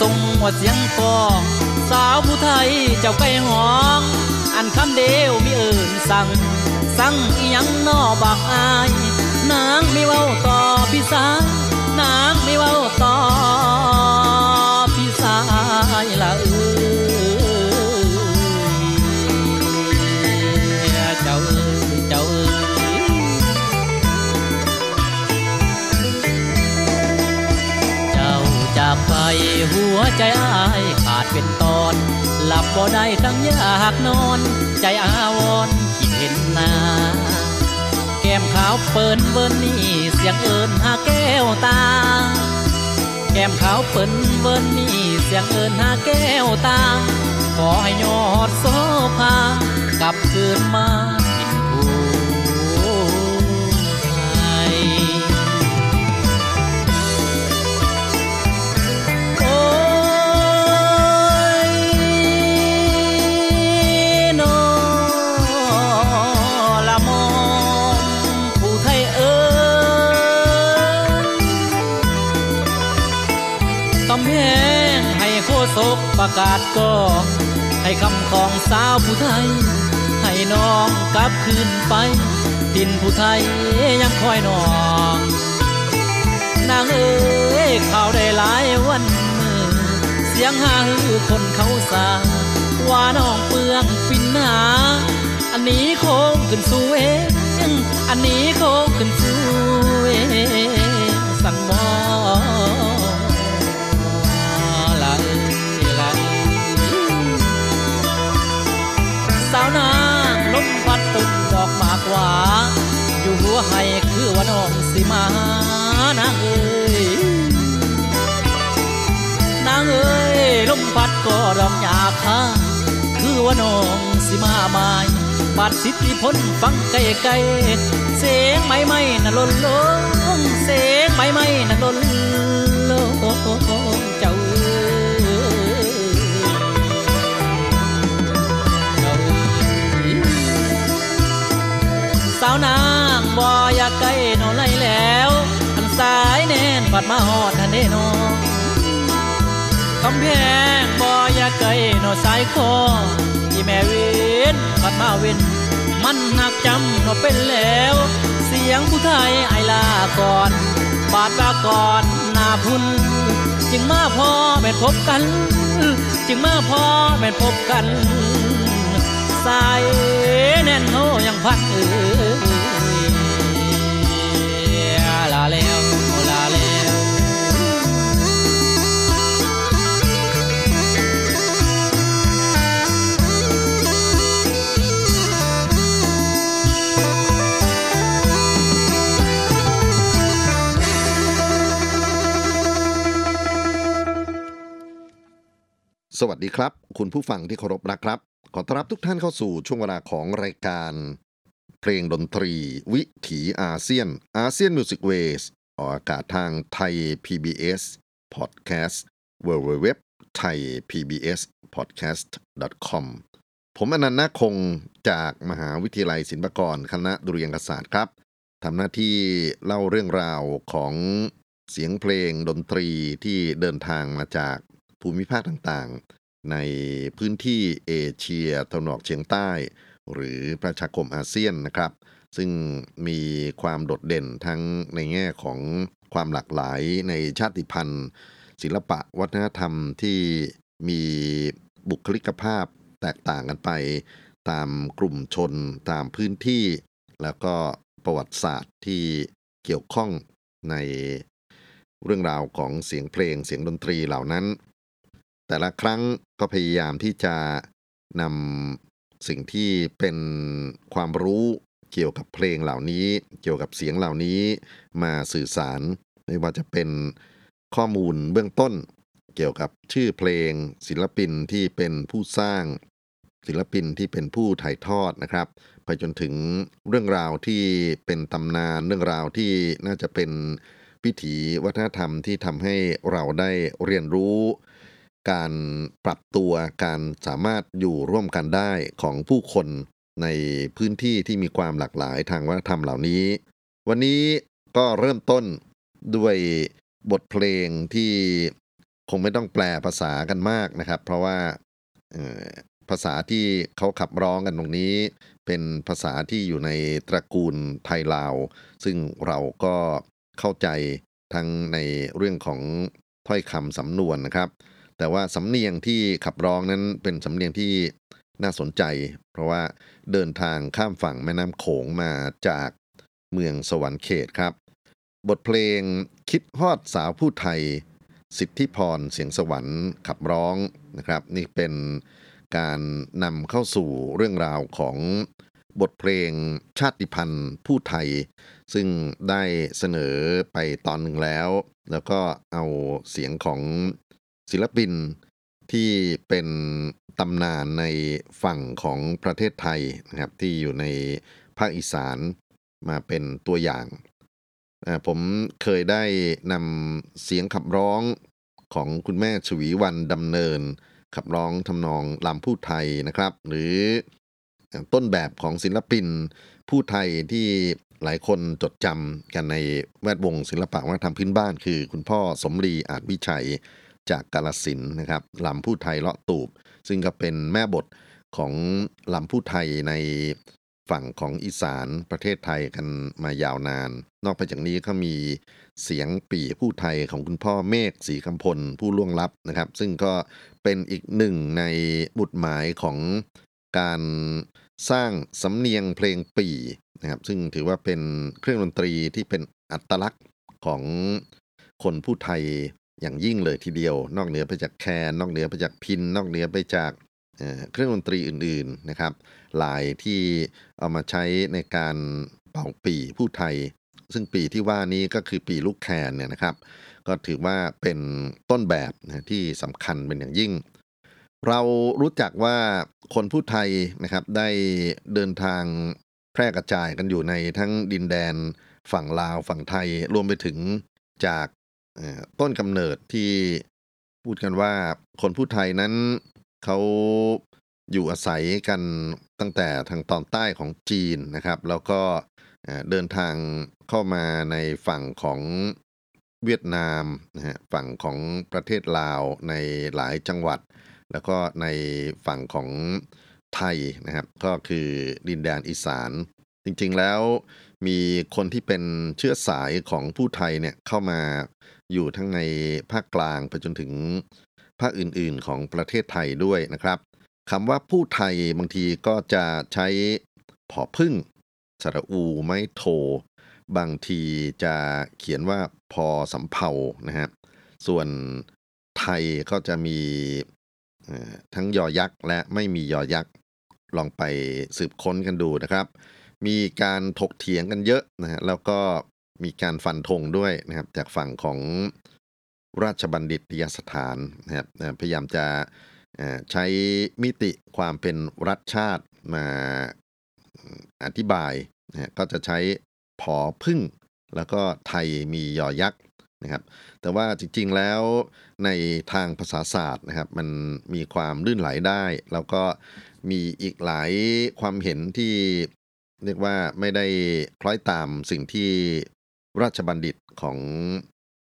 ทรงหัวเสียงกองสาวผู้ไทยเจ้าไก่หอง อันคำเดียวมีเอิ่นสั่ง สั่งยังนอบักอาย นางไม่เว้าต่อพิสาวนางไม่เว้าต่อ ลับบ่ได้ทั้งยากนอน ใจอาวรคิดเห็นหน้า แก้มขาวเปิ้นเวิ้นนี่เสียงเอิญหาแก้วตา แก้มขาวเปิ้นเวิ้นนี่เสียงเอิญหาแก้วตา ขอให้ยอดโซภากลับคืนมา ประกาศก็ ให้คำของสาวผู้ไทย ให้น้องกลับคืนไปดินผู้ไทยยังคอยน้อง นางเอ๋ยข่าวได้หลายวันมือเสียงหาฮือคนเขาสาว่าน้องเปืองปินหา อันนี้โค้งขึ้นสู่เองอันนี้โค้งขึ้นสู่เองสั่งมอา ตัวให้คือว่าน้องสิมานางเอ้ยนางเอ้ยลมพัดก็ดอกหยาคาคือว่าน้องสิมาไม้บาดสิทธิพลฟังไกลไกลเสียงไม้ไม้น่ะล้นลงเสียงไม้ไม้น่ะล้นลงเจ้าาวนาง บ่อยากไกลโนไลแล้วอันสายแน่นปัดมาหอดทันเดโนคำแพงบ่อยากไกลโนสายคอที่แม่เวนปัดมาเวนมันหักจำโนเป็นแล้ว เสียงผู้ไทยไอลาก่อน บาดบาก่อนหนาพุนจึงมาพอแม่พบกัน จึงมาพอแม่พบกันสายแน่นโนยังพันเออ สวัสดีครับ คุณผู้ฟังที่เคารพรักครับ ขอต้อนรับทุกท่านเข้าสู่ช่วงเวลาของรายการ เพลงดนตรี วิถีอาเซียนอาเซียนมิวสิกเวสออกอากาศทางไทย PBS Podcast w w w t h a i PBS Podcast com ผมอนันต์นาคงจากมหาวิทยาลัยศิลปากร คณะดุริยางคศาสตร์ครับทำหน้าที่เล่าเรื่องราวของเสียงเพลงดนตรีที่เดินทางมาจาก ภูมิภาคต่างๆ ในพื้นที่เอเชียตะวันออกเฉียงใต้ หรือประชาคมอาเซียนนะครับ ซึ่งมีความโดดเด่นทั้งในแง่ของความหลากหลายในชาติพันธุ์ ศิลปะวัฒนธรรมที่มีบุคลิกภาพแตกต่างกันไป ตามกลุ่มชนตามพื้นที่ แล้วก็ประวัติศาสตร์ที่เกี่ยวข้องในเรื่องราวของเสียงเพลงเสียงดนตรีเหล่านั้น แต่ละครั้งก็พยายามที่จะนำสิ่งที่เป็นความรู้เกี่ยวกับเพลงเหล่านี้ เกี่ยวกับเสียงเหล่านี้มาสื่อสาร ไม่ว่าจะเป็นข้อมูลเบื้องต้น เกี่ยวกับชื่อเพลง ศิลปินที่เป็นผู้สร้าง ศิลปินที่เป็นผู้ถ่ายทอดนะครับไปจนถึงเรื่องราวที่เป็นตำนานเรื่องราวที่น่าจะเป็นวิถีวัฒนธรรมที่ทำให้เราได้เรียนรู้ การปรับตัวการสามารถอยู่ร่วมกันได้ของผู้คนในพื้นที่ที่มีความหลากหลายทางวัฒนธรรมเหล่านี้ วันนี้ก็เริ่มต้นด้วยบทเพลงที่คงไม่ต้องแปลภาษากันมากนะครับ เพราะว่าภาษาที่เขาขับร้องกันตรงนี้ เป็นภาษาที่อยู่ในตระกูลไทยลาว ซึ่งเราก็เข้าใจทั้งในเรื่องของถ้อยคำสำนวนนะครับ แต่ว่าสำเนียงที่ขับร้องนั้นเป็นสำเนียงที่น่าสนใจ เพราะว่าเดินทางข้ามฝั่งแม่น้ำโขงมาจากเมืองสวรรค์เขตครับ บทเพลงคิดฮอดสาวผู้ไทย สิทธิพรเสียงสวรรค์ขับร้องนะครับ นี่เป็นการนำเข้าสู่เรื่องราวของบทเพลงชาติพันธุ์ผู้ไทย ซึ่งได้เสนอไปตอนหนึ่งแล้ว แล้วก็เอาเสียงของ ศิลปินที่เป็นตำนานในฝั่งของประเทศไทยนะครับที่อยู่ในภาคอีสานมาเป็นตัวอย่าง ผมเคยได้นำเสียงขับร้องของคุณแม่ชวีวันดำเนิน ขับร้องทำนองลำพูดไทยนะครับ หรือต้นแบบของศิลปินผู้ไทยที่หลายคนจดจำกันในแวดวงศิลปะวัฒนธรรมพื้นบ้าน คือคุณพ่อสมรีอาจวิชัย จากกาลสินนะครับลำผู้ไทยเลาะตูบ ซึ่งก็เป็นแม่บทของลำผู้ไทยในฝั่งของอีสานประเทศไทยกันมายาวนาน นอกไปจากนี้ก็มีเสียงปีผู้ไทยของคุณพ่อเมฆสีคำพลผู้ล่วงลับนะครับ ซึ่งก็เป็นอีกหนึ่งในบุตรหมายของการสร้างสำเนียงเพลงปีนะครับ ซึ่งถือว่าเป็นเครื่องดนตรีที่เป็นอัตลักษณ์ของคนผู้ไทย อย่างยิ่งเลยทีเดียว นอกเหนือไปจากแคนนอกเหนือไปจากพินนอกเหนือไปจากเครื่องดนตรีอื่นๆนะครับลายที่เอามาใช้ในการเป่าปีผู้ไทย ซึ่งปีที่ว่านี้ก็คือปีลูกแคนเนี่ยนะครับ ก็ถือว่าเป็นต้นแบบที่สำคัญเป็นอย่างยิ่ง เรารู้จักว่าคนผู้ไทยนะครับได้เดินทางแพร่กระจายกันอยู่ในทั้งดินแดนฝั่งลาวฝั่งไทยรวมไปถึงจาก ต้นกำเนิดที่พูดกันว่าคนผู้ไทยนั้นเขาอยู่อาศัยกันตั้งแต่ทางตอนใต้ของจีนนะครับ แล้วก็เดินทางเข้ามาในฝั่งของเวียดนามนะฮะฝั่งของประเทศลาวในหลายจังหวัด แล้วก็ในฝั่งของไทยนะครับก็คือดินแดนอีสาน จริงๆแล้วมีคนที่เป็นเชื้อสายของผู้ไทยเนี่ยเข้ามา อยู่ทั้งในภาคกลางไปจนถึงภาคอื่นๆของประเทศไทยด้วยนะครับคำว่าผู้ไทยบางทีก็จะใช้ผอพึ่ง สระอูไม่โท บางทีจะเขียนว่าพอสำเพานะฮะส่วนไทยก็จะมีทั้งยอยักษ์และไม่มียอยักษ์ลองไปสืบค้นกันดูนะครับ มีการถกเถียงกันเยอะนะฮะแล้วก็ มีการฟันธงด้วยนะครับจากฝั่งของราชบัณฑิตยสถานนะครับพยายามจะใช้มิติความเป็นรัฐชาติมาอธิบายนะก็จะใช้ผอพึ่ง แล้วก็ไทยมียอยักษ์นะครับ แต่ว่าจริงๆแล้วในทางภาษาศาสตร์นะครับ มันมีความลื่นไหลได้ แล้วก็มีอีกหลายความเห็นที่เรียกว่าไม่ได้คล้อยตามสิ่งที่ ราชบัณฑิตของ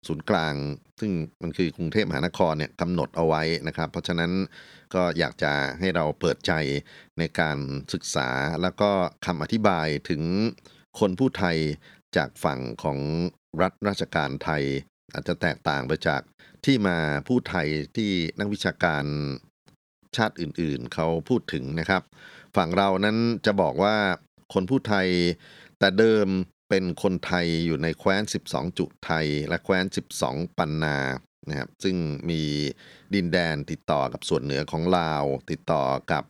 ศูนย์กลาง ซึ่งมันคือกรุงเทพมหานครเนี่ยกำหนดเอาไว้นะครับ เพราะฉะนั้นก็อยากจะให้เราเปิดใจในการศึกษา แล้วก็คำอธิบายถึงคนผู้ไทยจากฝั่งของรัฐราชการไทย อาจจะแตกต่างไปจากที่มาผู้ไทยที่นักวิชาการชาติอื่นๆ เขาพูดถึงนะครับ ฝั่งเรานั้นจะบอกว่าคนผู้ไทยแต่เดิม เป็นคนไทยอยู่ในแคว้น 12 จุไทย และแคว้น 12 ปันนานะครับซึ่งมีดินแดนติดต่อกับส่วนเหนือของลาว ติดต่อกับ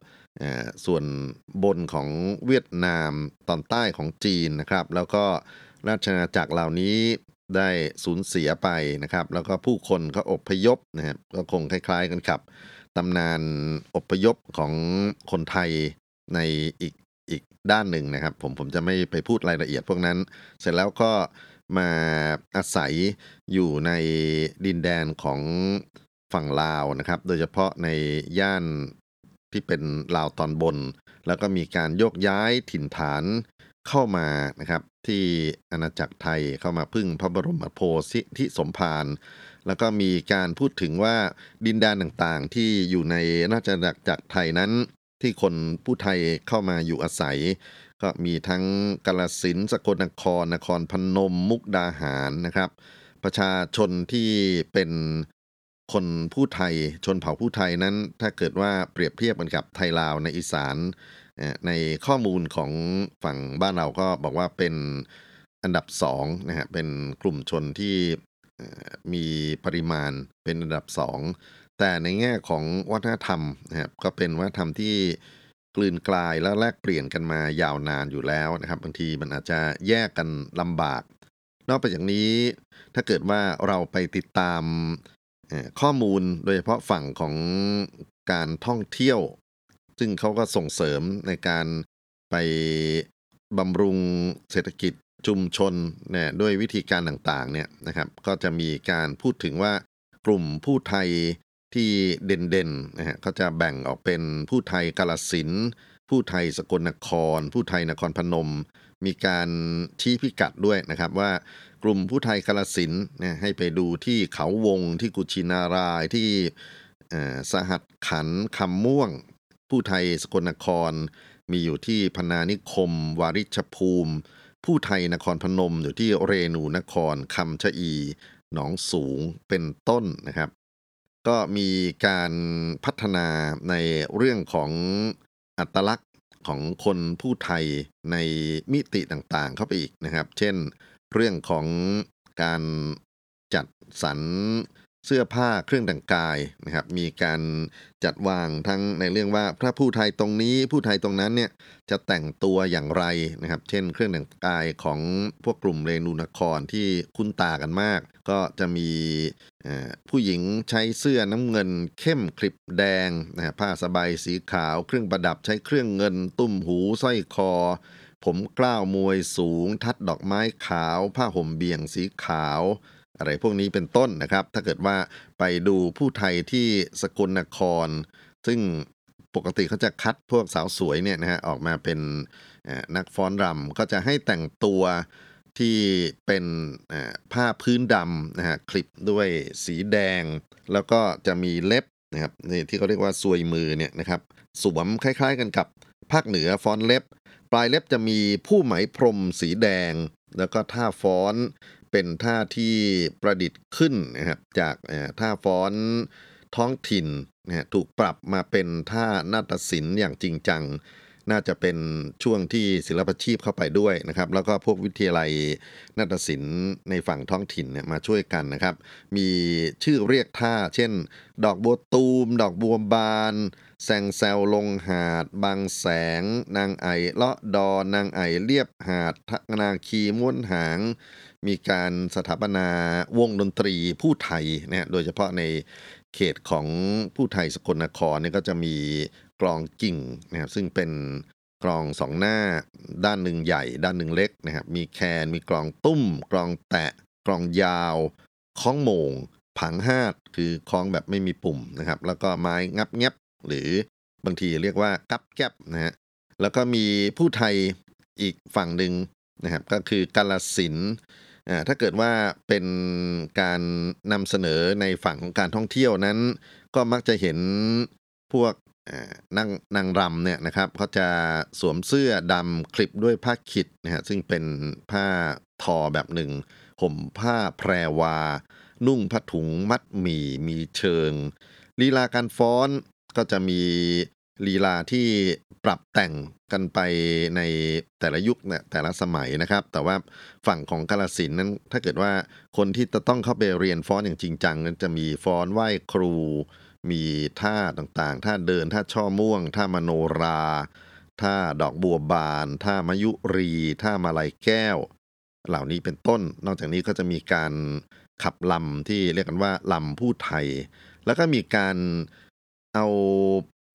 ส่วนบนของเวียดนามตอนใต้ของจีนนะครับ แล้วก็ราชอาณาจักรเหล่านี้ได้สูญเสียไปนะครับ แล้วก็ผู้คนก็อบพยพนะครับก็คงคล้าย ๆ กันครับตำนานอบพยพของคนไทยในอีก อีกด้านหนึ่งนะครับ ผมผมจะไม่ไปพูดรายละเอียดพวกนั้น เสร็จแล้วก็มาอาศัยอยู่ในดินแดนของฝั่งลาวนะครับ โดยเฉพาะในย่านที่เป็นลาวตอนบน แล้วก็มีการโยกย้ายถิ่นฐานเข้ามานะครับ ที่อาณาจักรไทยเข้ามาพึ่งพระบรมโพธิที่สมภารแล้วก็มีการพูดถึงว่าดินแดนต่างๆ ที่อยู่ในราชอาณาจักรไทยนั้น ที่คนผู้ไทยเข้ามาอยู่อาศัย ก็มีทั้งกาลสินสกลนคร นครพนม มุกดาหารนะครับ ประชาชนที่เป็นคนผู้ไทยชนเผ่าผู้ไทยนั้น ถ้าเกิดว่าเปรียบเทียบกันกับไทยลาวในอีสานในข้อมูลของฝั่งบ้านเราก็บอกว่าเป็นอันดับสองนะฮะเป็นกลุ่มชนที่มีปริมาณเป็นอันดับสอง แต่ในแง่ของวัฒนธรรมนะครับก็เป็นวัฒนธรรมที่กลืนกลายและแลกเปลี่ยนกันมายาวนานอยู่แล้วนะครับ บางทีมันอาจจะแยกกันลำบาก นอกไปจากนี้ถ้าเกิดว่าเราไปติดตามข้อมูลโดยเฉพาะฝั่งของการท่องเที่ยว ซึ่งเขาก็ส่งเสริมในการไปบำรุงเศรษฐกิจชุมชนเนี่ยด้วยวิธีการต่างๆเนี่ยนะครับ ก็จะมีการพูดถึงว่ากลุ่มผู้ไทย ที่เด่นๆนะฮะก็จะแบ่งออกเป็นผู้ไทยกาลสินผู้ไทยสกลนคร ผู้ไทยนครพนม มีการชี้พิกัดด้วยนะครับว่ากลุ่มผู้ไทยกาลสินเนี่ยให้ไปดูที่เขาวงที่กุชินารายที่สหัสขันคำม่วง ผู้ไทยสกลนคร มีอยู่ที่พนานิคม วาริชภูมิ ผู้ไทยนครพนมอยู่ที่เรนูนครคำชะอี หนองสูงเป็นต้นนะครับ ก็มีการพัฒนาในเรื่องของอัตลักษณ์ของคนผู้ไทยในมิติต่างๆ เข้าไปอีกนะครับ เช่น เรื่องของการจัดสรร เสื้อผ้าเครื่องแต่งกายนะครับมีการจัดวางทั้งในเรื่องว่าพระผู้ไทยตรงนี้ผู้ไทยตรงนั้นเนี่ยจะแต่งตัวอย่างไรนะครับ เช่น เครื่องแต่งกายของพวกกลุ่มเรนูนครที่คุ้นตากันมาก ก็จะมีผู้หญิงใช้เสื้อน้ำเงิน เข้มคลิปแดงนะฮะผ้าสบายสีขาว เครื่องประดับใช้เครื่องเงิน ตุ้มหูสร้อยคอผมกล้าวมวยสูง ทัดดอกไม้ขาว ผ้าห่มเบี่ยงสีขาว อะไรพวกนี้เป็นต้นนะครับ ถ้าเกิดว่าไปดูผู้ไทยที่สกลนคร ซึ่งปกติเขาจะคัดพวกสาวสวยเนี่ยนะฮะออกมาเป็นนักฟ้อนรำก็จะให้แต่งตัวที่เป็นผ้าพื้นดำนะฮะคลิปด้วยสีแดง แล้วก็จะมีเล็บนะครับนี่ที่เขาเรียกว่าซวยมือเนี่ยนะครับสวมคล้ายๆกันกับภาคเหนือฟ้อนเล็บ ปลายเล็บจะมีผู้ไหมพรมสีแดง แล้วก็ท่าฟ้อน เป็นท่าที่ประดิษฐ์ขึ้นนะครับจากท่าฟ้อนท้องถิ่นนะถูกปรับมาเป็นท่านาฏศิลป์อย่างจริงจัง น่าจะเป็นช่วงที่ศิลปชีพเข้าไปด้วยนะครับ แล้วก็พวกวิทยาลัยนาฏศิลป์ในฝั่งท้องถิ่นเนี่ยมาช่วยกันนะครับ มีชื่อเรียกท่า เช่น ดอกบัวตูม ดอกบัวบาน แซงแซวลงหาด บางแสง นางไอเลาะดอนางไอเรียบหาดนาคีม้วนหาง มีการสถาปนาวงดนตรีผู้ไทยนะโดยเฉพาะในเขตของผู้ไทยสกลนครเนี่ยก็จะมีกลองกิ่งนะครับซึ่งเป็นกลองสองหน้าด้านหนึ่งใหญ่ ด้านหนึ่งเล็กนะครับมีแคนมีกลองตุ้ม กลองแตะ กลองยาวคล้องโมง ผังหาดคือคล้องแบบไม่มีปุ่มนะครับ แล้วก็ไม้งับเงีบหรือบางทีเรียกว่ากับแก็บนะฮะแล้วก็มีผู้ไทยอีกฝั่งหนึ่งนะครับก็คือกาลสิน อ่าถ้าเกิดว่าเป็นการนำเสนอในฝั่งของการท่องเที่ยวนั้น ก็มักจะเห็นพวกนางนางรำเนี่ยนะครับเขาจะสวมเสื้อดำคลิปด้วยผ้าขิดนะฮะซึ่งเป็นผ้าทอแบบหนึ่งห่มผ้าแพรวา นุ่งผ้าถุงมัดหมี่มีเชิง ลีลาการฟ้อนก็จะมีลีลาที่ปรับแต่ง กันไปในแต่ละยุคเนี่ยแต่ละสมัยนะครับ แต่ว่าฝั่งของกาลสินนั้นถ้าเกิดว่าคนที่จะต้องเข้าไปเรียนฟ้อนอย่างจริงจังนั้นจะมีฟ้อนไหว้ครู มีท่าต่างๆท่าเดินท่าช่อม่วงท่ามโนราท่าดอกบัวบานท่ามายุรีท่ามาลัยแก้ว เหล่านี้เป็นต้น นอกจากนี้ก็จะมีการขับลำที่เรียกกันว่าลำผู้ไทย แล้วก็มีการเอา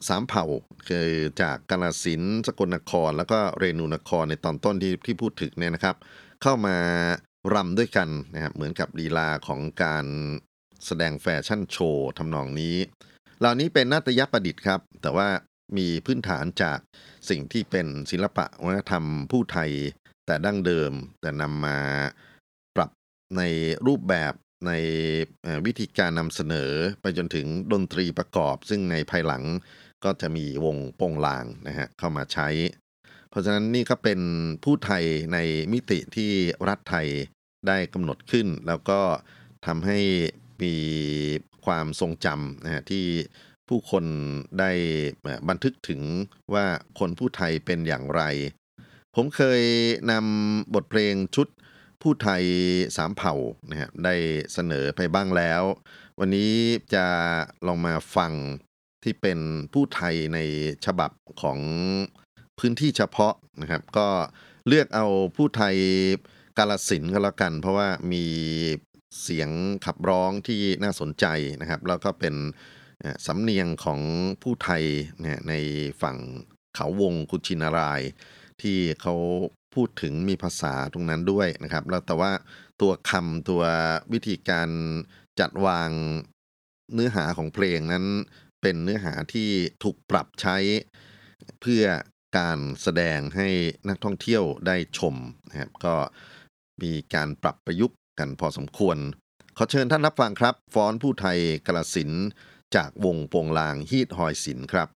สามเผ่าคือจากกาลสินสกลนคร แล้วก็เรนูนครในตอนต้นที่ที่พูดถึงเนี่ยนะครับ เข้ามารำด้วยกันนะครับเหมือนกับลีลาของการแสดงแฟชั่นโชว์ทำนองนี้ เหล่านี้เป็นนาฏยประดิษฐ์ครับ แต่ว่ามีพื้นฐานจากสิ่งที่เป็นศิลปะวัฒนธรรมผู้ไทย แต่ดั้งเดิม แต่นำมาปรับในรูปแบบในวิธีการนำเสนอไปจนถึงดนตรีประกอบ ซึ่งในภายหลัง ก็จะมีวงโปงลางนะฮะเข้ามาใช้ เพราะฉะนั้นนี่ก็เป็นผู้ไทยในมิติที่รัฐไทยได้กำหนดขึ้น แล้วก็ทำให้มีความทรงจำนะฮะที่ผู้คนได้บันทึกถึงว่าคนผู้ไทยเป็นอย่างไร ผมเคยนำบทเพลงชุดผู้ไทยสามเผ่านะฮะได้เสนอไปบ้างแล้ว วันนี้จะลองมาฟัง ที่เป็นผู้ไทยในฉบับของพื้นที่เฉพาะนะครับ ก็เลือกเอาผู้ไทยกาลสินธุ์ก็แล้วกัน เพราะว่ามีเสียงขับร้องที่น่าสนใจนะครับ แล้วก็เป็นสำเนียงของผู้ไทยเนี่ยในฝั่งเขาวงกุชินาราย ที่เขาพูดถึงมีภาษาตรงนั้นด้วยนะครับ แล้วแต่ว่าตัวคำตัววิธีการจัดวางเนื้อหาของเพลงนั้น เป็นเนื้อหาที่ถูกปรับใช้เพื่อการแสดงให้นักท่องเที่ยวได้ชมนะครับก็มีการปรับประยุกต์กันพอสมควร ขอเชิญท่านรับฟังครับ ฟ้อนผู้ไทยกระสินจากวงโปงลางฮีดหอยสินครับ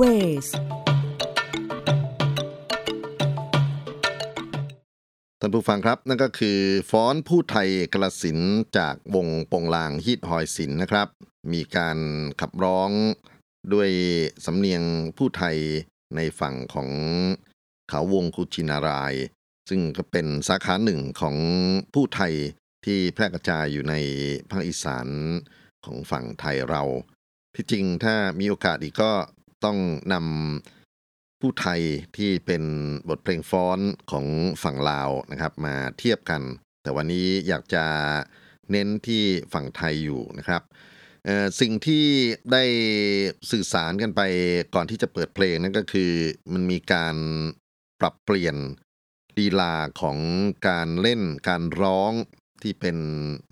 Music Ways ท่านผู้ฟังครับ นั่นก็คือฟ้อนผู้ไทกาฬสินธุ์จากวงโปงลางฮีตฮอยศิลป์นะครับ มีการขับร้องด้วยสำเนียงผู้ไทในฝั่งของเขาวงกุฉินารายณ์ ซึ่งก็เป็นสาขาหนึ่งของผู้ไทที่แพร่กระจายอยู่ในภาคอีสานของฝั่งไทยเรา ที่จริงถ้ามีโอกาสอีกก็ ต้องนำผู้ไทยที่เป็นบทเพลงฟ้อนของฝั่งลาวนะครับ มาเทียบกัน แต่วันนี้อยากจะเน้นที่ฝั่งไทยอยู่นะครับสิ่งที่ได้สื่อสารกันไปก่อนที่จะเปิดเพลงนั่นก็คือมันมีการปรับเปลี่ยนลีลาของการเล่นการร้องที่เป็น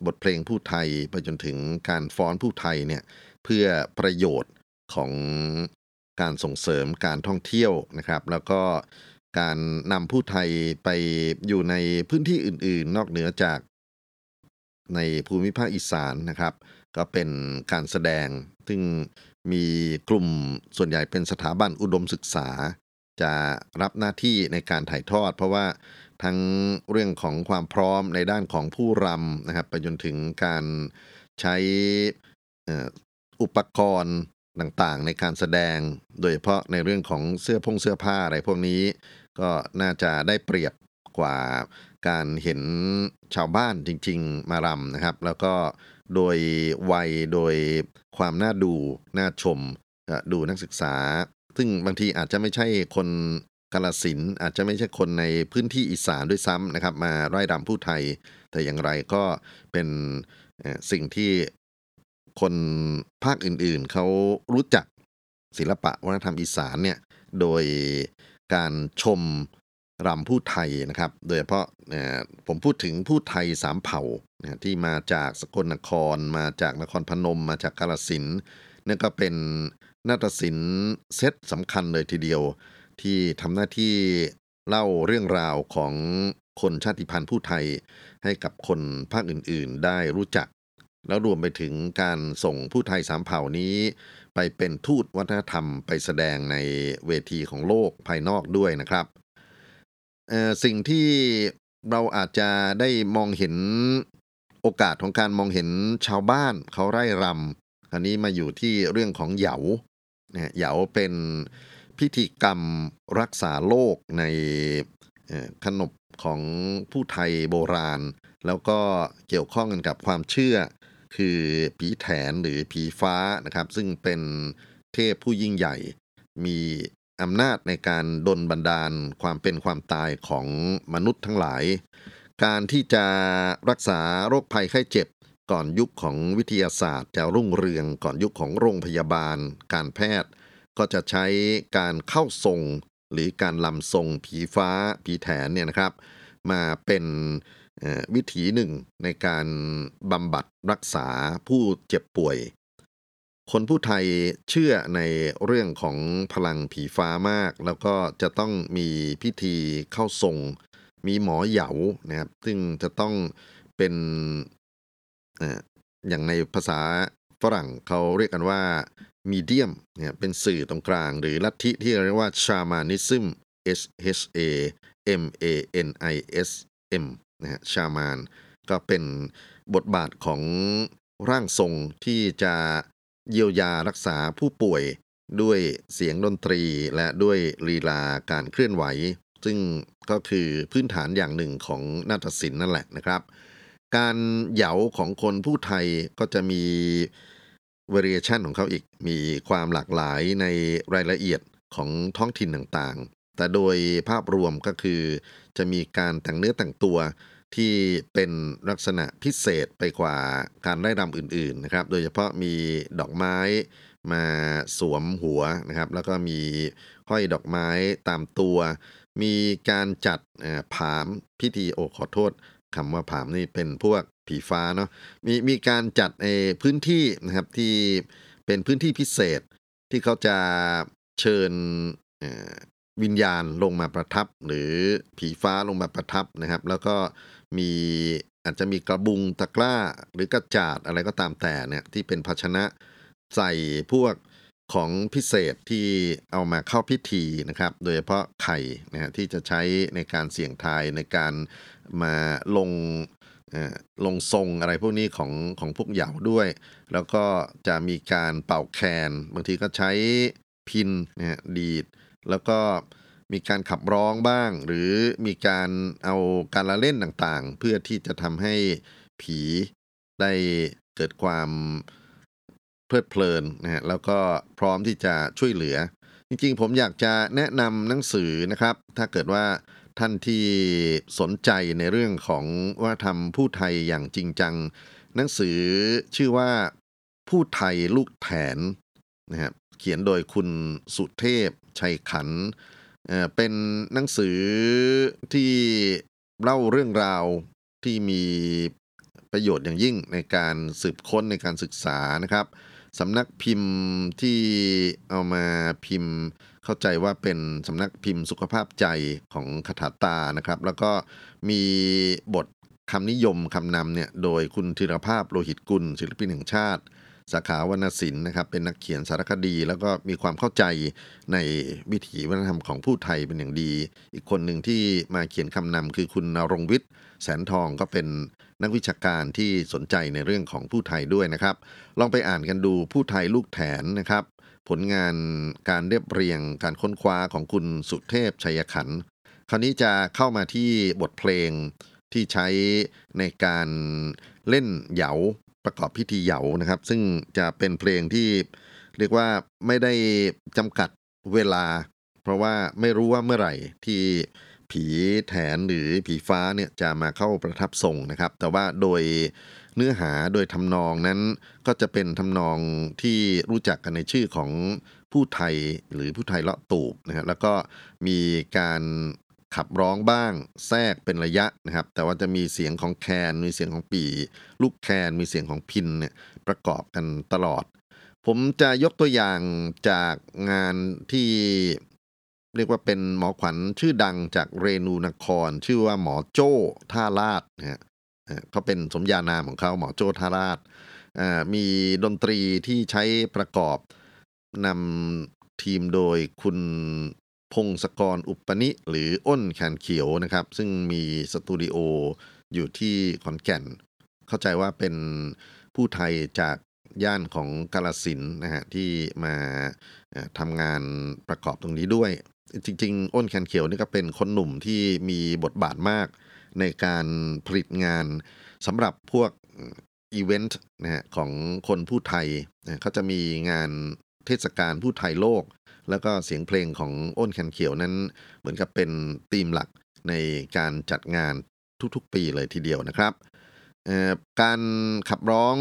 บทเพลงผู้ไทย ไปจนถึงการฟ้อนผู้ไทยเนี่ยเพื่อประโยชน์ของ การส่งเสริมการท่องเที่ยวนะครับ แล้วก็การนำผู้ไทยไปอยู่ในพื้นที่อื่น ๆ นอกเหนือจากในภูมิภาคอีสานนะครับ ก็เป็นการแสดง ซึ่งมีกลุ่มส่วนใหญ่เป็นสถาบันอุดมศึกษา จะรับหน้าที่ในการถ่ายทอด เพราะว่าทั้งเรื่องของความพร้อมในด้านของผู้รำนะครับไปจนถึงการใช้อุปกรณ์ ต่างๆ ในการแสดง โดยเฉพาะในเรื่องของเสื้อพงเสื้อผ้าอะไรพวกนี้ ก็น่าจะได้เปรียบกว่าการเห็นชาวบ้านจริง ๆ มารำนะครับ แล้วก็โดยวัยโดยความน่าดูน่าชมดูนักศึกษา ซึ่งบางทีอาจจะไม่ใช่คนกาลสินอาจจะไม่ใช่คนในพื้นที่อีสานด้วยซ้ำนะครับ มาไร่รำผู้ไทย แต่อย่างไรก็เป็นสิ่งที่ คนภาคอื่นๆ เขารู้จักศิลปะวัฒนธรรมอีสานเนี่ยโดยการชมรำผู้ไทยนะครับ โดยเฉพาะผมพูดถึงผู้ไทยสามเผ่าที่มาจากสกลนคร มาจากนครพนม มาจากกาลสินนั่ก็เป็นนาฏศิลป์เซตสำคัญเลยทีเดียว ที่ทำหน้าที่เล่าเรื่องราวของคนชาติพันธุ์ผู้ไทยให้กับคนภาคอื่นๆ ได้รู้จัก แล้วรวมไปถึงการส่งผู้ไทยสามเผ่านี้ ไปเป็นทูตวัฒนธรรมไปแสดงในเวทีของโลกภายนอกด้วยนะครับสิ่งที่เราอาจจะได้มองเห็นโอกาสของการมองเห็นชาวบ้านเขาไร่รำอันนี้มาอยู่ที่เรื่องของเหยาเหยาเป็นพิธีกรรมรักษาโรคในขนบของผู้ไทยโบราณ แล้วก็เกี่ยวข้องกันกับความเชื่อ คือผีแถนหรือผีฟ้านะครับ ซึ่งเป็นเทพผู้ยิ่งใหญ่ มีอำนาจในการดลบันดาลความเป็นความตายของมนุษย์ทั้งหลาย การที่จะรักษาโรคภัยไข้เจ็บก่อนยุคของวิทยาศาสตร์จะรุ่งเรืองก่อนยุคของโรงพยาบาล การแพทย์ ก็จะใช้การเข้าทรง หรือการลำทรงผีฟ้าผีแถนเนี่ยนะครับ มาเป็น วิถีหนึ่งในการบำบัดรักษาผู้เจ็บป่วย คนผู้ไทยเชื่อในเรื่องของพลังผีฟ้ามาก แล้วก็จะต้องมีพิธีเข้าทรง มีหมอเหยานะครับ ซึ่งจะต้องเป็นอย่างในภาษาฝรั่งเขาเรียกกันว่ามีเดียมเนี่ยเป็นสื่อตรงกลาง หรือลัทธิที่เรียกว่าชามานิซึม S H A M A N I S M นะฮะชามานก็เป็นบทบาทของร่างทรงที่จะเยียวยารักษาผู้ป่วยด้วยเสียงดนตรีและด้วยลีลาการเคลื่อนไหว ซึ่งก็คือพื้นฐานอย่างหนึ่งของนาฏศิลป์นั่นแหละนะครับ การเหยาของคนผู้ไทยก็จะมี variation ของเขาอีก มีความหลากหลายในรายละเอียดของท้องถิ่นต่างๆ แต่โดยภาพรวมก็คือจะมีการแต่งเนื้อแต่งตัว ที่เป็นลักษณะพิเศษไปกว่าการไล่รำอื่นๆนะครับ โดยเฉพาะมีดอกไม้มาสวมหัวนะครับ แล้วก็มีห้อยดอกไม้ตามตัว มีการจัดผามพิธีโอขอโทษคำว่าผามนี่เป็นพวกผีฟ้าเนาะมีมีการจัดในพื้นที่นะครับที่เป็นพื้นที่พิเศษที่เขาจะเชิญ วิญญาณลงมาประทับ หรือผีฟ้าลงมาประทับนะครับ แล้วก็มีอาจจะมีกระบุงตะกร้าหรือกระจาดอะไรก็ตามแต่เนี่ยที่เป็นภาชนะใส่พวกของพิเศษที่เอามาเข้าพิธีนะครับ โดยเฉพาะไข่นะฮะที่จะใช้ในการเสี่ยงทายในการมาลงลงทรงอะไรพวกนี้ของของพวกเหยาด้วย แล้วก็จะมีการเป่าแคน บางทีก็ใช้พินนะฮะดีด แล้วก็มีการขับร้องบ้าง หรือมีการเอาการละเล่นต่างๆ เพื่อที่จะทำให้ผีได้เกิดความเพลิดเพลินนะฮะแล้วก็พร้อมที่จะช่วยเหลือ จริงๆ ผมอยากจะแนะนำหนังสือนะครับ ถ้าเกิดว่าท่านที่สนใจในเรื่องของว่าทำผู้ไทยอย่างจริงจัง หนังสือชื่อว่าผู้ไทยลูกแผนนะครับเขียนโดยคุณสุเทพ ชัยขัน เป็นหนังสือที่เล่าเรื่องราวที่มีประโยชน์อย่างยิ่งในการสืบค้นในการศึกษานะครับสำนักพิมพ์ที่เอามาพิมพ์เข้าใจว่าเป็นสำนักพิมพ์สุขภาพใจของคาถาตานะครับ แล้วก็มีบทคำนิยมคำนำเนี่ยโดยคุณธีรภาพโลหิตกุลศิลปินแห่งชาติ สาขาวรรณศิลป์นะครับเป็นนักเขียนสารคดี แล้วก็มีความเข้าใจในวิถีวัฒนธรรมของผู้ไทยเป็นอย่างดี อีกคนหนึ่งที่มาเขียนคำนำคือคุณนรงวิทย์แสนทองก็เป็นนักวิชาการที่สนใจในเรื่องของผู้ไทยด้วยนะครับ ลองไปอ่านกันดูผู้ไทยลูกแถนนะครับ ผลงานการเรียบเรียงการค้นคว้าของคุณสุเทพชัยขัน คราวนี้จะเข้ามาที่บทเพลงที่ใช้ในการเล่นเหยา ประกอบพิธีเหยานะครับ ซึ่งจะเป็นเพลงที่เรียกว่าไม่ได้จำกัดเวลา เพราะว่าไม่รู้ว่าเมื่อไหร่ที่ผีแถนหรือผีฟ้าเนี่ยจะมาเข้าประทับทรงนะครับ แต่ว่าโดยเนื้อหาโดยทำนองนั้นก็จะเป็นทำนองที่รู้จักกันในชื่อของผู้ไทยหรือผู้ไทยเลาะตูบนะครับแล้วก็มีการ ขับร้องบ้าง แทรกเป็นระยะนะครับ แต่ว่าจะมีเสียงของแคน มีเสียงของปี ลูกแคน มีเสียงของพินเนี่ยประกอบกันตลอด ผมจะยกตัวอย่างจากงานที่เรียกว่าเป็นหมอขวัญชื่อดังจากเรนูนคร ชื่อว่าหมอโจ้ท่าลาดนะฮะเขาเป็นสมญานามของเขาหมอโจ้ท่าลาดมีดนตรีที่ใช้ประกอบนำทีมโดยคุณ พงศกรอุปนิหรืออ้นแขนเขียวนะครับ ซึ่งมีสตูดิโออยู่ที่ขอนแก่น เข้าใจว่าเป็นผู้ไทยจากย่านของกาลสินนะฮะที่มาทำงานประกอบตรงนี้ด้วย จริง ๆ อ้นแคนเขียวนี่ก็เป็นคนหนุ่มที่มีบทบาทมากในการผลิตงานสำหรับพวกอีเวนต์นะฮะของคนผู้ไทยเขาจะมีงานเทศกาลผู้ไทยโลก แล้วก็เสียงเพลงของอ้นแคนเขียวนั้น เหมือนกับเป็นธีมหลักในการจัดงานทุกๆ ปีเลยทีเดียวนะครับ การขับร้อง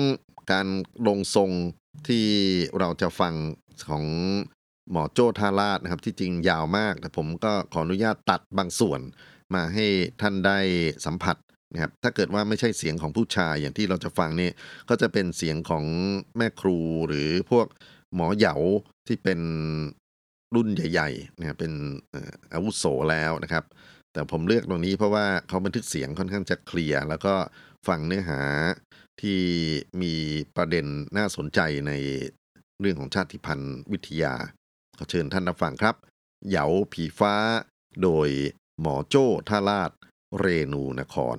การลงทรงที่เราจะฟังของหมอโจ้ทาราชนะครับ ที่จริงยาวมาก แต่ผมก็ขออนุญาตตัดบางส่วนมาให้ท่านได้สัมผัสนะครับถ้าเกิดว่าไม่ใช่เสียงของผู้ชายอย่างที่เราจะฟังนี่ก็จะเป็นเสียงของแม่ครูหรือพวกหมอเหยาที่เป็น รุ่นใหญ่ๆนะเป็นอาวุโสแล้วนะครับ แต่ผมเลือกตรงนี้เพราะว่าเขาบันทึกเสียงค่อนข้างจะเคลียร์แล้วก็ฟังเนื้อหาที่มีประเด็นน่าสนใจในเรื่องของชาติพันธุ์วิทยาขอเชิญท่านรับฟังครับ เหยาผีฟ้า โดยหมอโจ้ท่าลาดเรนูนคร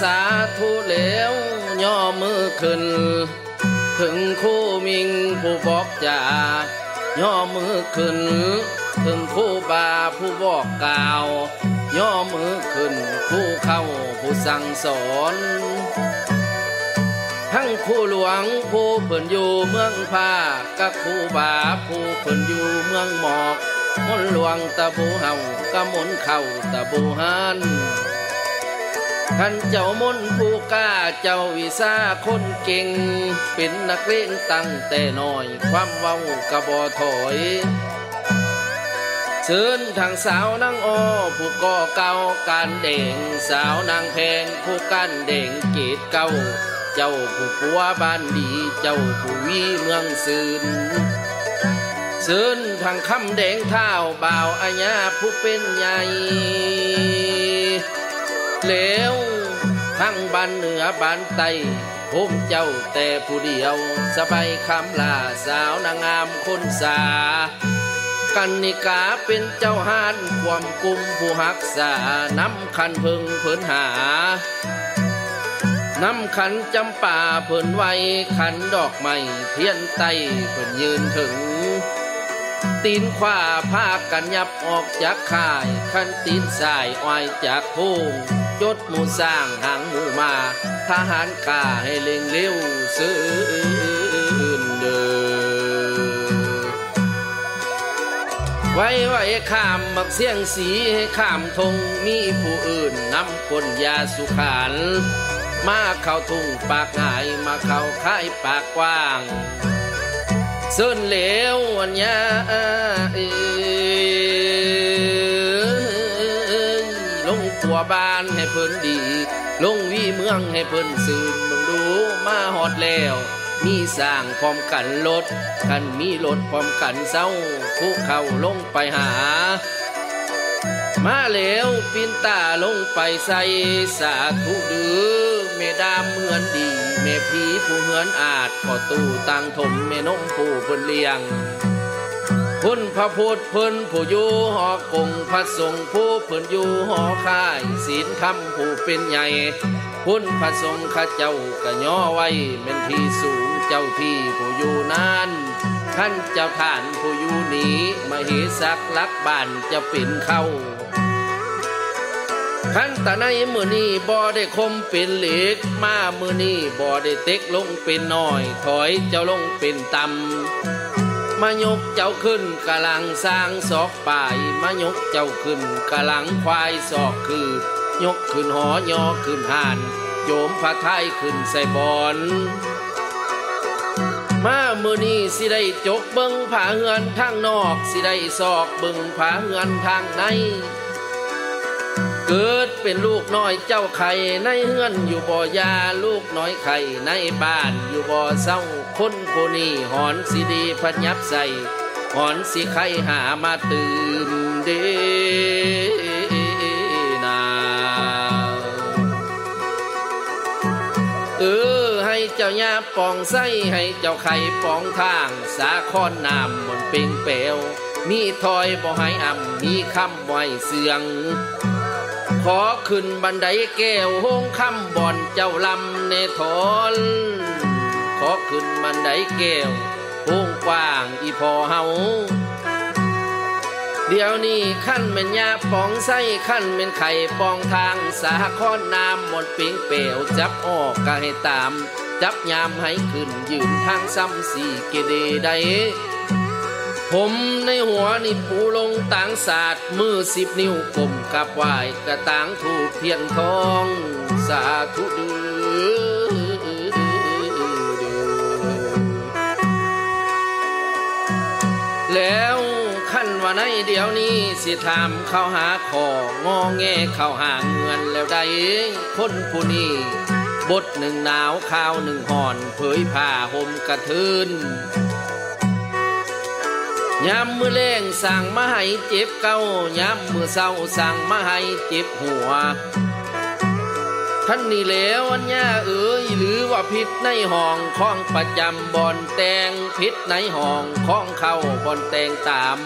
สาธุแล้วย่อมือขึ้น ถึงคู่มิงผู้บอกจาย่อมือขึ้น ถึงคู่บาผู้บอกกล่าว ย่อมือขึ้น ผู้เข้าผู้สั่งสอนทั้งคู่หลวงผู้เพิ่นอยู่เมืองผ้ากับคู่บาผู้เพิ่นอยู่เมืองหมอกมนหลวงตะบูเฮากะมนเข้าตะบูฮาน ท่านเจ้ามนผู้กล้าเจ้าวิสาคนเก่ง เป็นนักเล่นตั้งแต่น้อย ความเว้ากะบ่ถอยเชิญทางสาวนางอ้อผู้ก่อเก่าการเด่ง สาวนางแพงผู้กันเด่งเกตเก่า เจ้าผู้ปัวบ้านดี เจ้าผู้วีเมืองซืนเชิญทางคำแดงเท้าบ่าวอาญาผู้เป็นใหญ่ เหลวทั้งบ้านเหนือบ้านใต้ผมเจ้าแต่ผู้เดียว สบายคำลาสาวนางงามคนสา กันนิกาเป็นเจ้าหานความกุมผู้หักษานำคันพึงเพิ่นหา น้ำขันจำป่าเพิ่นไว้ขันดอกไม้เทียนไตเพิ่นยืนถึง ตีนขวาพากันยับออกจากข่าย ขันตีนสายอ้อยจากพุง ยศหมู่สร้างหางหมู่มาทหารกาให้เล็งเร็วซื้อเดินไว้ไว้ข้ามมักเสียงสีให้ข้ามทงมีผู้อื่นนำคนยาสุขานมาเข้าทุ่งปากหายมาเข้าค่ายปากกว้างเส้นเหลวอันยาเอ บ้านให้เพิ่นดี ลงวีเมืองให้เพิ่นซื่นเบิ่งดูมาฮอดแล้ว มีสร้างพร้อมกันรถกันมีรถพร้อมกันเศร้าผู้เข้าลงไปหา มาแล้วปินตาลงไปใส่สาธุดือเมดามเหมือนดีเมพีผู้เหือนอาจขอตู้ตังถมเมนมผู้เพิ่นเลี้ยง พุ่นพระพุทธพิ่นผู้อยู่หอกงพระสงฆ์ผู้พิ่นอยู่หอค่ายศีลคำผู้เป็นใหญ่ พุ่นพระสงฆ์ข้าเจ้ากะย่อไว้เป็นที่สูงเจ้าที่ผู้อยู่นานท่านเจ้าท่านผู้อยู่นี้มาเหสักลักบ้านจะเป็นเข้าขันตะในมือนี้บ่ได้คมเป็นเหล็กมามือนี้บ่ได้เต็กลงเป็นน้อย ถอยเจ้าลงเป็นต่ำ มายกเจ้าขึ้นกะลังสร้างศอกป่ายมายกเจ้าขึ้นกะลังควายศอกคือ ยกขึ้นหอยอขึ้นห่านโยมพระไทยขึ้นใส่บอนมามือนี้สิได้จกเบิงผาเฮือนทางนอก สิได้ซอกเบิงผาเฮือนทางใน เกิดเป็นลูกน้อยเจ้าไข่ในเฮือนอยู่บ่อยาลูกน้อยไข่ในบ้านอยู่บ่อเศร้าคนผู้นี้หอนสิดีพันยับใส่หอนสิไข่หามาตื่มเดนาเออให้เจ้าญาปองไส้ให้เจ้าไข่ปองทางสาคอนน้ำบนเป่งเปลวมีถอยบ่ให้อ่ำมีคำไว้เสียง ขอขึ้นบันไดแก้วห้องคำบ่อนเจ้าลำเนทอนขอขึ้นบันไดแก้วห้องกว้างอีพอเฮาเดี๋ยวนี้ขั้นเป็นยาปองไส้ขั้นเป็นไข่ปองทางสาคอนน้ำหมดปิงเปลวจับออกก็ให้ตาม จับยามให้ขึ้นยืนทางซ้ำสี่เกเดใด ผมในหัวนี่ปูลงต่างศาสตร์มือสิบนิ้วกลมกับไหวกระตางถูกเทียนทองสาธุดือแล้วขั้นว่าในเดี๋ยวนี้สิถามเข้าหาของอแงเข้าหาเงินแล้วได้คนผู้นี้บทหนึ่งหนาวข้าวหนึ่งห่อน เผยผ้าห่มกระทืน ยามมือแรงสั่งมาให้เจ็บเก้ายามมือเศร้าสั่งมาให้เจ็บหัว ท่านนี่แล้วอันย่าเอ๋ยหรือว่าพิษในห้องของประจำบ่อนแตงพิษในห้องของเข้าบ่อนแตงตาม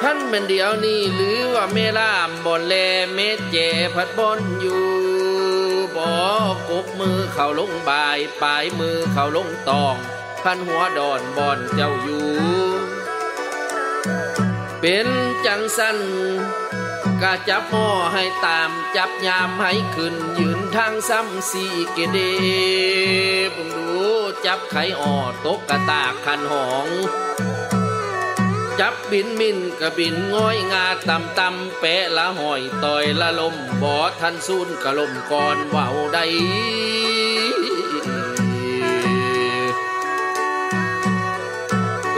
ท่านเป็นเดียวนี้หรือว่าเมลามบอนแลเม็ดเจพัดบอนอยู่บอกกมือเข้าลงบายปลายมือเข้าลงตอง พันหัวดอนบอนเจ้าอยู่ เป็นจังสันกะจับหม้อให้ตามจับยามให้ขึ้น ยืนทางซ้ำสีเกเดบุงดูจับไข่อ่อตกกระตากคันหองจับบินมินกระบินง้อยงาต่ำต่ำแปะละหอยต่อยละลมบ่อทันซูนกะลมก่อนว่าวใด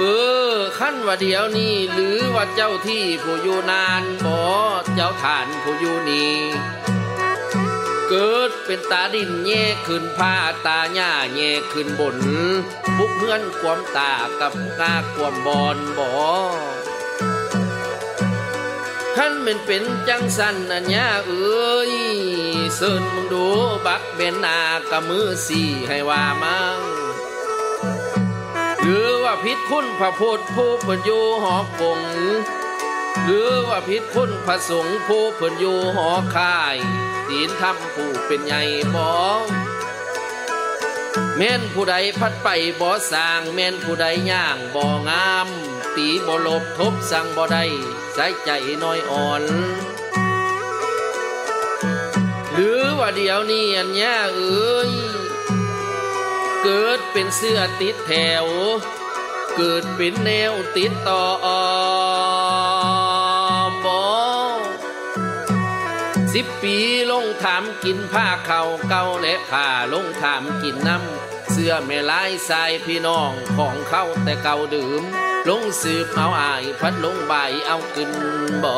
ออขั้นว่าเดียวนี้หรือว่าเจ้าที่ผู้อยู่นานบ่เจ้าฐานผู้อยู่นี่เกิดเป็นตาดินแย่ขึ้นผ้าตาหญ้าแย่ขึ้นบนบุกเฮือนความตากับกาความบอนบ่ขั้นเป็นเป็นจังสันอันยาเอ้ยเสินมึงดูบักเบนนากะมือสี่ให้ว่ามัง หรือว่าพิษคุณพระพุทธผู้เพิ่นอยู่หอกงหรือว่าพิษคุณพระสงฆ์ผู้เพิ่นอยู่หอค่ายศีลธรรมผู้เป็นใหญ่บ่แม่นผู้ใดพัดไปบ่สร้างแม่นผู้ใดย่างบ่งาม ตีบ่ลบทบสั่งบ่ได้ใส่ใจน้อยอ่อนหรือว่าเดี๋ยวนี้อันเนี้ยเอ้ย เกิดเป็นเสื้อติดแถว เกิดเป็นแนวติดต่อบอสิบปีลงถามกินผ้าเข่าเก่าและผ้าลงถามกินน้ำเสื้อแม่ลายสายพี่น้องของเขาแต่เก่าดื่ม ลงสืบเอาอายพัดลงใบเอากินบ่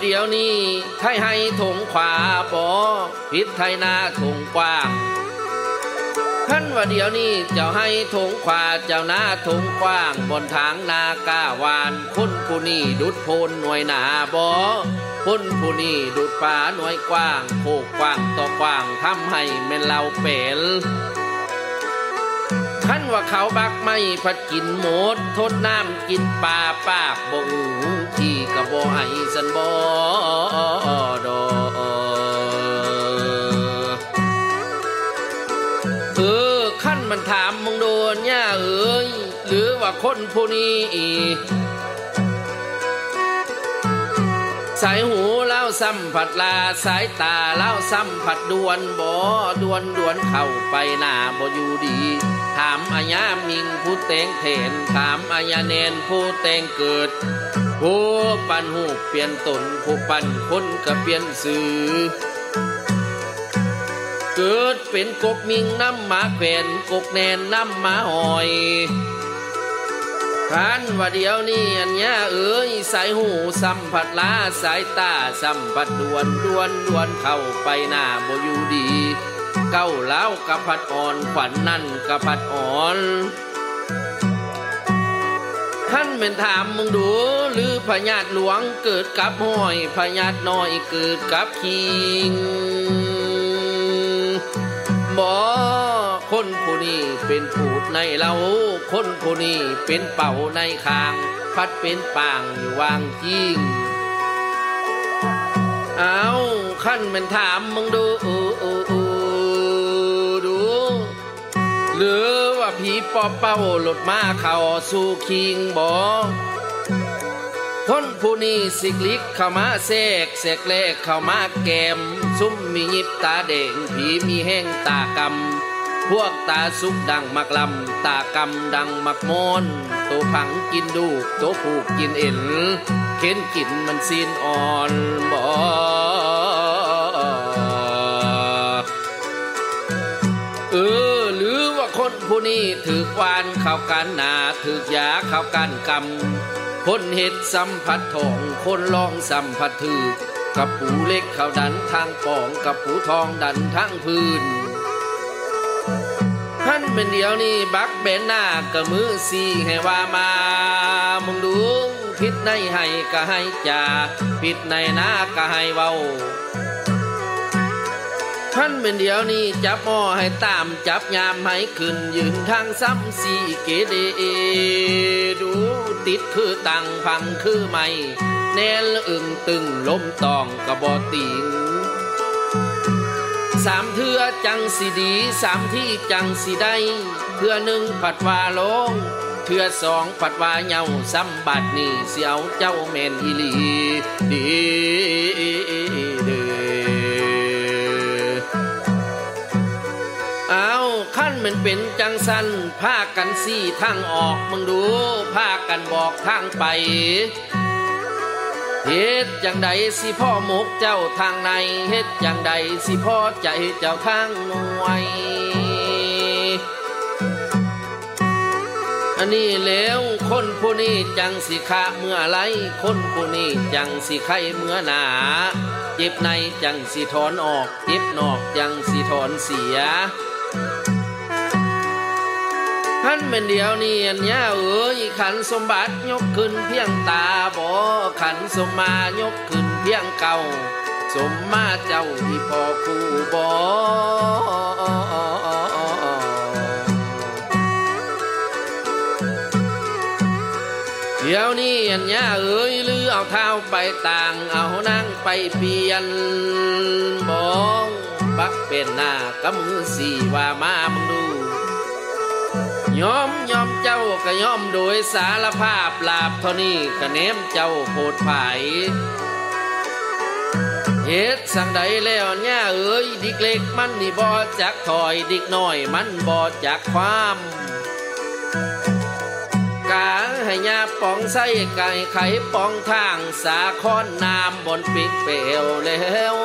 เดี๋ยวนี้ไทยให้ถงขวาปอพิษไทยนาถงกว้างท่านว่าเดี๋ยวนี้เจ้าให้ถงขวาเจ้าหน้าถงกว้างบนทางนาก้าวานคนผู้นี้ดุดโพนหน่วยหนาบอคนผู้นี้ดุดป่าหน่วยกว้างโคกกว้างต่อกว้างทำให้แม่นเราเป็นท่านว่าเขาบักไม่พัดกินหมดทดน้ำกินปลาปาบ่อูที่ กะบ่ให้สันบ่ดอเออขั้นมันถามมึงโดนย่าเอ้ยหรือว่าคนผู้นี้สายหูเล่าซ้ำผัดลาสายตาเล่าซ้ำผัดดวนบ่ดวนดวนเข้าไปหน้าบ่อยู่ดี ถามอาญามิงผู้แต่งเทนถามอาญาเนนผู้แต่งเกิด ผู้ปันหูเปลี่ยนตนผู้ปันคนก็เปลี่ยนสื่อ เกิดเป็นกกมิงน้ำหมาแขวนกกแนนน้ำหมาหอยท่านว่าเดียวนี้อันเนี้ยเอ้ยสายหูสัมผัสลาสายตาสัมผัสดวนดวนดวนเข้าไปหน้าบ่อยู่ดี เก้าเล้าวกะพัดอ่อนขวัญนนั่นกะพัดอ่อน ท่านเป็นถามมึงดู หรือพญาติหลวงเกิดกับห้อยพญาติน้อยเกิดกับคิงบ่คนผู้นี้เป็นผูดในเราคนผู้นี้เป็นเป่าในคาง พัดเป็นป่างวางจริงเอาขั้นเป็นถามมึงดูดูหรือ ว่าผีปอบเป้าหลดมาเข้าสู่คิงบ่คนผู้นี้สิกลิกเข้ามาแทรกแสกแลกเข้ามาแกม ซุ่มมียิบตาเด่งผีมีแห้งตากำพวกตาสุกดังมักลำตากำดังมักมอนตัวผังกินดูตัวผูกกินเอ็นเข็นกินมันซีนอ่อนบ่อ คนผู้นี้ถือควานเข้ากันหนาถือยาเข้ากันกำคนเห็ดสัมผัสทองคนลองสัมผัสถือกับปูเล็กเขาดันทางปองกับปูทองดันทางพื้นท่านเป็นเดียวนี่บักเบนหน้ากะมือสีให้ว่ามามึงดูผิดในให้ก็ให้จ่าผิดในหน้าก็ให้เว้า ท่านเป็นเดียวนี้จับหม้อให้ตามจับยามให้ขึ้นยืนทางซ้ำสีเกเดดูติดคือตังพังคือไม่แนลอึงตึงล้มตองกระบอติงสามเทือจังสีดีสามที่จังสีได้เทือหนึ่งผัดว่าลงเทือสองผัดว่าเหยาซ้ำบัดนี่เสียวเจ้าแมนอีลีดี มันเป็นจังสันพากันสี่ทางออกมึงดูพากันบอกทางไปเฮ็ดจังใดสิพ่อมกเจ้าทางในเฮ็ดจังใดสิพ่อใจเจ้าทางหน่วย อันนี้แล้วคนผู้นี้จังสิขะเมื่อไรคนผู้นี้จังสิไข้เมื่อหนา เจ็บในจังสิถอนออก เจ็บนอกจังสิถอนเสีย ขันเป็นเดียวนี่อันยาเอ๋ยขันสมบัติยกขึ้นเพียงตาบ่ขันสมมายกขึ้นเพียงเก่า สมมาเจ้าที่พ่อคู่บ่เดี๋ยวนี้อันยาเอ๋ยหรือเอาเท้าไปต่าง เอานั่งไปเปลี่ยนบองบักเป็นหน้ากำมือสี่ว่ามามึงดู ยอมยอมเจ้าก็ยอมโดยสารภาพลาบเท่านี้ก็เนมเจ้าโพดไผ่เฮ็ดสั่งใดแล้วเนี่ยเอ้ยดิกเล็กมันนี่บ่จักถอยดิกน้อยมันบ่จักความกาให้ยาปองใส่ไก่ไข่ปองทางสาคอนน้ำบนปิกเปลวแล้ว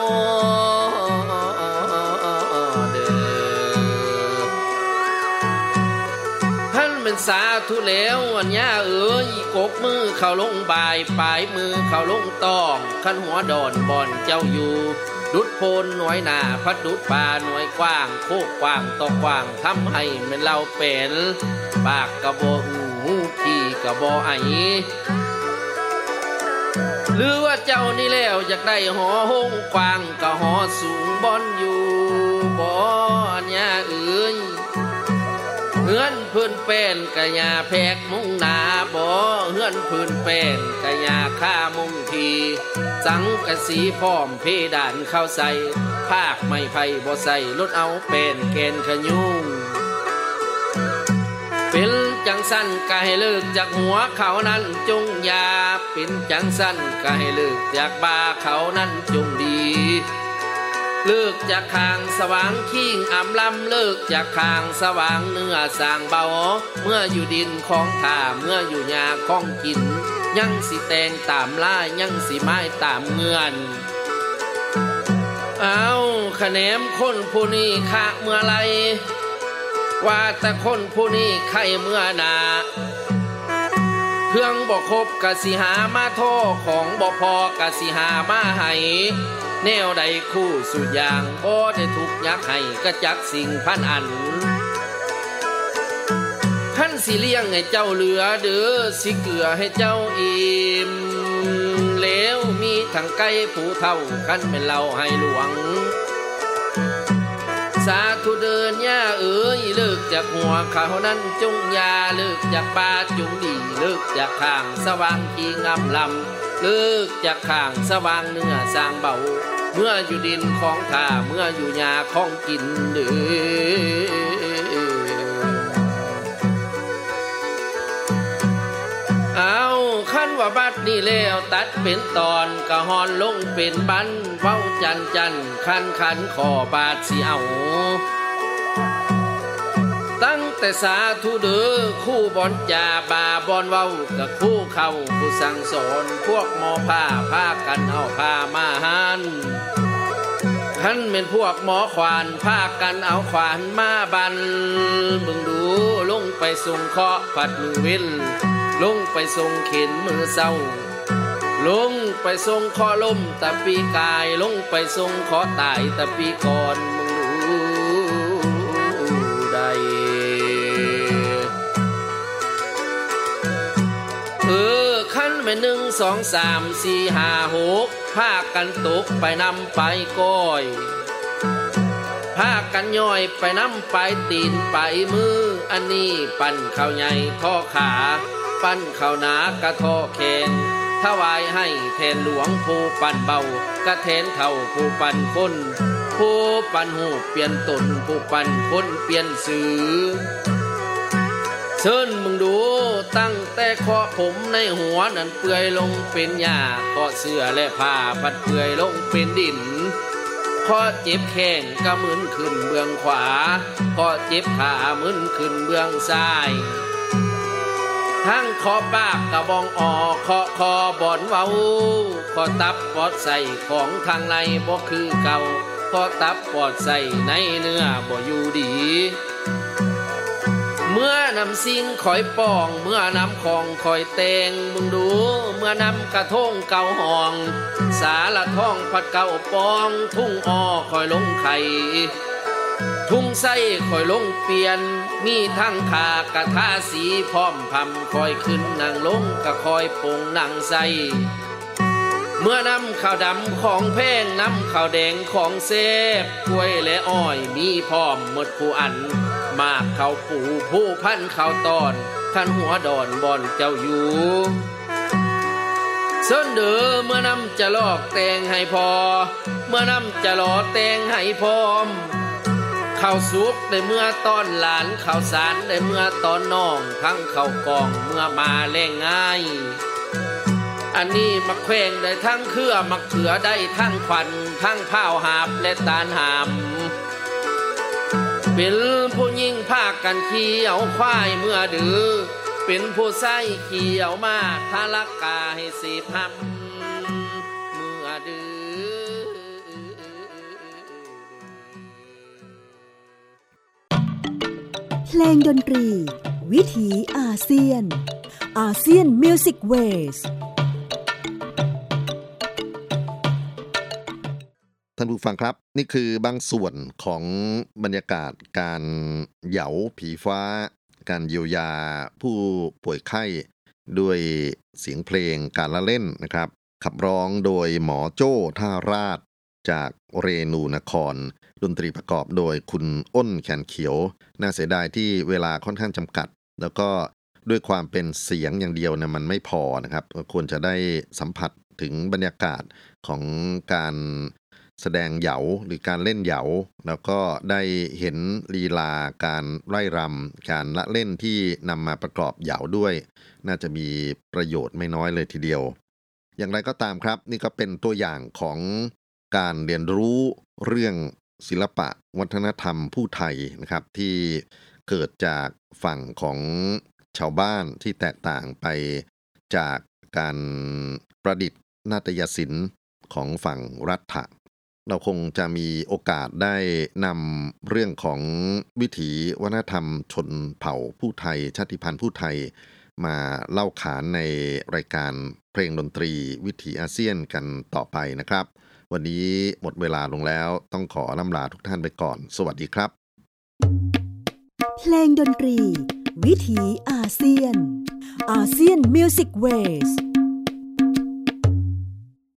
เป็นสาธุแล้วอันยาเอ๋ยกกมือเข้าลงบายปลายมือเข้าลงตองขันหัวดอนบอนเจ้าอยู่ ดุดโพนหน่วยหนาพัดดุดป่าหน่วยกว้าง โคกกว้างต่อกว้างทำให้เหมือนเราเป็นปากกระโบหูหูขี้กระโบไอหรือว่าเจ้านี่แล้วอยากได้หอห้องกว้างก็หอสูงบอนอยู่บ่อนยาเอ๋ย เฮือนพื้นเป็นกะยาแพกมุงนาบ่เฮือนพื้นเป็นกะยาค่ามุงทีสังกะสีพร้อมเพดานเข้าใส่ภาคไม่ไผ่บ่ใส่ลดเอาเป็นเกณฑ์ขยุงเป็นจังสั้นก็ให้เลิกจากหัวเขานั้นจงยาเป็นจังสั้นก็ให้เลิกจากบาเขานั้นจงดี เลิกจากคางสว่างขิงอำลำเลิกจากคางสว่างเนื้อสางเบา เมื่ออยู่ดินของท่าเมื่ออยู่ยาของกิน ยังสิแตงตามล่ายังสิไม้ตามเงื่อนเอาคะแนมคนผู้นี้คะเมื่อไรว่าแต่คนผู้นี้ใครเมื่อนาเครื่องบอกครบกะสิหามาโทของบ่พอกะสิหามาให้ แนวใดคู่สุดอย่างบ่ได้ทุกยักให้กระจักสิ่งพันอันท่านสิเลี้ยงให้เจ้าเหลือเด้อสิเกลือให้เจ้าอิ่มแล้วมีทั้งไก่ผู้เท่ากันเป็นเราให้หลวง สาธุเดินย่าเอ๋ยเลิกจากหัวเขานั้นจงยาเลิกจากป่าจงดีเลิกจากข้างสว่างกีงามลำ ลิกจากข้างสว่างเนื้อสางเบา เมื่ออยู่ดินของท่าเมื่ออยู่ยาของกินเด้อเอาขั้นว่าบัดนี้แล้วตัดเป็นตอนกะฮอนลงเป็นบันเว้าจันจันคันคันขอบาดสิเอา ตั้งแต่สาธุเด้อคู่บอนจาบาบอนเว้ากับคู่เข้าผู้สั่งสอนพวกหมอผ้าพากันเอาผ้ามาหันท่านเป็นพวกหมอขวานพากันเอาขวานมาบันบึงดูลงไปส่งเคาะผัดมือว้นลงไปส่งเข็นมือเศร้า ลงไปส่งคอลมตะปีกายลงไปส่งคอตายตะปีก่อนมึง ออขั้นไปหนึ่งสองสามสี่ห้าหกพากันตกไปนำไปก้อยพากันย่อยไปน้ำไปตีนไปมือ อันนี้ปั่นข้าวใหญ่ท่อขา ปั้นข้าวหนากระท่อแขนถวายให้แทนหลวงผู้ปั่นเบากระแทนเท่าผู้ปั่นคนผู้ปั่นหูเปลี่ยนตนผู้ปั่นคนเปลี่ยนสื่อ เชิญมึงดูตั้งแต่คาะผมในหัวนั้นเปื่อยลงเป็นหญ้าเคาะเสื้อและผ้าพัดเปื่อยลงเป็นดินเคาะเจ็บแข้งก็มึนขึ้นเบื้องขวาเคาะเจ็บขามึนขึ้นเบื้องซ้ายทั้งคอปากกระบองออกคาะคอบอนเว้าคอตับปอดใส่ของทางในบ่คือเก่าคอตับปอดใส่ในเนื้อบ่อยู่ดี เมื่อนำสิ่งคอยปอง เมื่อนำของคอยเตงมึงดู เมื่อนำกระทงเก่าห้อง สาละท้องพัดเก่าปอง ทุ่งอ้อคอยลงไข่ทุ่งไส้คอยลงเปลี่ยน มีทั้งขากระทาสีพร้อมพำคอยขึ้นนางลงกะคอยปงนางใสเมื่อนำข้าวดำของแพงนำข้าวแดงของเซฟกล้วยและอ้อยมีพร้อมหมดผู้อัน มากข้าวปูผู้พันข้าวตอนขันหัวดอนบอนเจ้าอยู่เส้นเดือเมื่อนำจะลอกแตงให้พอ เมื่อนำจะหล่อแตงให้พร้อมข้าวสุกได้เมื่อตอนหลานข้าวสารได้เมื่อตอนน้องทั้งข้าวกองเมื่อมาแรงง่าย อันนี้มักแขวงได้ทั้งเครือมักเขือได้ทั้งควันทั้งผ้าหาบและตาลหาม เป็นผู้ยิ่งภาคกันเขียวควายเมื่อดือ เป็นผู้ใส่เขียวมาทาลักกาให้สีพัมเมื่อดือเพลงดนตรี วิถีอาเซียน ASEAN Music Ways ท่านผู้ฟังครับ นี่คือบางส่วนของบรรยากาศการเหยาผีฟ้า การเยียวยาผู้ป่วยไข้ด้วยเสียงเพลงการละเล่นนะครับ ขับร้องโดยหมอโจ้ท่าราช จากเรนูนคร ดนตรีประกอบโดยคุณอ้นแขนเขียว น่าเสียดายที่เวลาค่อนข้างจำกัด แล้วก็ด้วยความเป็นเสียงอย่างเดียวเนี่ยมันไม่พอนะครับ ควรจะได้สัมผัสถึงบรรยากาศของการ แสดงเหยาหรือการเล่นเหยาแล้วก็ได้เห็นลีลาการไร่รำการละเล่นที่นำมาประกอบเหยาด้วย น่าจะมีประโยชน์ไม่น้อยเลยทีเดียว อย่างไรก็ตามครับ นี่ก็เป็นตัวอย่างของการเรียนรู้เรื่องศิลปะวัฒนธรรมผู้ไทยนะครับ ที่เกิดจากฝั่งของชาวบ้านที่แตกต่างไปจากการประดิษฐ์นาฏยศิลป์ของฝั่งรัฐะ เราคงจะมีโอกาสได้นำเรื่องของวิถีวัฒนธรรมชนเผ่าผู้ไทย ชาติพันธุ์ผู้ไทย มาเล่าขานในรายการเพลงดนตรีวิถีอาเซียนกันต่อไปนะครับ วันนี้หมดเวลาลงแล้วต้องขอล่ำลาทุกท่านไปก่อน สวัสดีครับ เพลงดนตรี วิถีอาเซียน ASEAN Music Ways